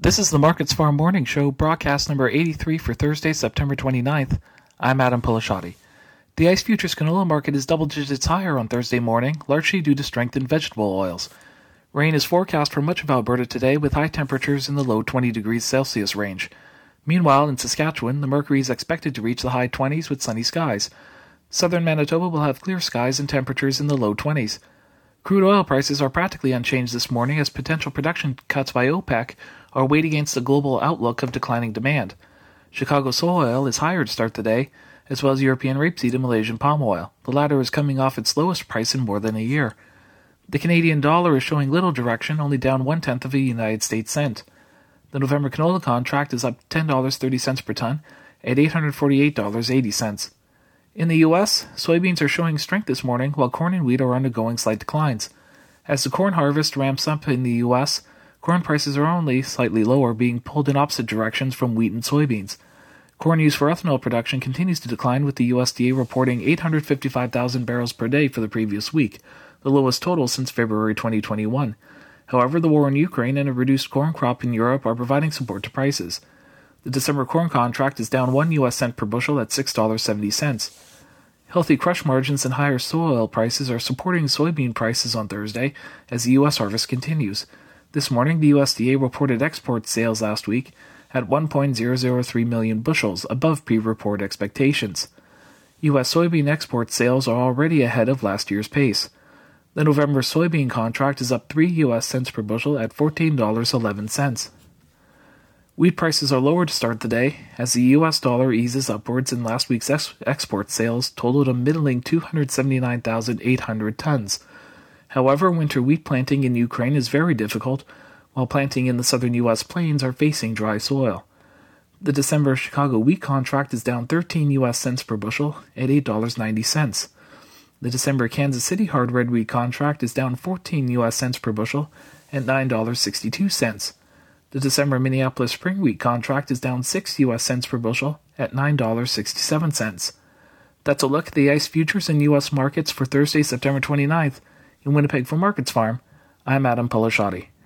This is the Markets Farm Morning Show, broadcast number 83 for Thursday, September 29th. I'm Adam Peleshaty. The ICE futures canola market is double digits higher on Thursday morning, largely due to strength in vegetable oils. Rain is forecast for much of Alberta today, with high temperatures in the low 20 degrees Celsius range. Meanwhile, in Saskatchewan, the mercury is expected to reach the high 20s with sunny skies. Southern Manitoba will have clear skies and temperatures in the low 20s. Crude oil prices are practically unchanged this morning as potential production cuts by OPEC are weighed against the global outlook of declining demand. Chicago soy oil is higher to start the day, as well as European rapeseed and Malaysian palm oil. The latter is coming off its lowest price in more than a year. The Canadian dollar is showing little direction, only down one tenth of a United States cent. The November canola contract is up $10.30 per ton at $848.80. In the U.S., soybeans are showing strength this morning, while corn and wheat are undergoing slight declines. As the corn harvest ramps up in the U.S., corn prices are only slightly lower, being pulled in opposite directions from wheat and soybeans. Corn used for ethanol production continues to decline, with the USDA reporting 855,000 barrels per day for the previous week, the lowest total since February 2021. However, the war in Ukraine and a reduced corn crop in Europe are providing support to prices. The December corn contract is down 1 US cent per bushel at $6.70. Healthy crush margins and higher soy oil prices are supporting soybean prices on Thursday as the U.S. harvest continues. This morning, the USDA reported export sales last week at 1.003 million bushels, above pre report expectations. U.S. soybean export sales are already ahead of last year's pace. The November soybean contract is up 3 U.S. cents per bushel at $14.11. Wheat prices are lower to start the day as the US dollar eases upwards and last week's ex- export sales totaled a middling 279,800 tons. However, winter wheat planting in Ukraine is very difficult, while planting in the southern US plains are facing dry soil. The December Chicago wheat contract is down 13 US cents per bushel at $8.90. The December Kansas City hard red wheat contract is down 14 US cents per bushel at $9.62. The December Minneapolis spring wheat contract is down 6 US cents per bushel at $9.67. That's a look at the ICE futures and US markets for Thursday, September 29th. In Winnipeg for Markets Farm, I'm Adam Peleshaty.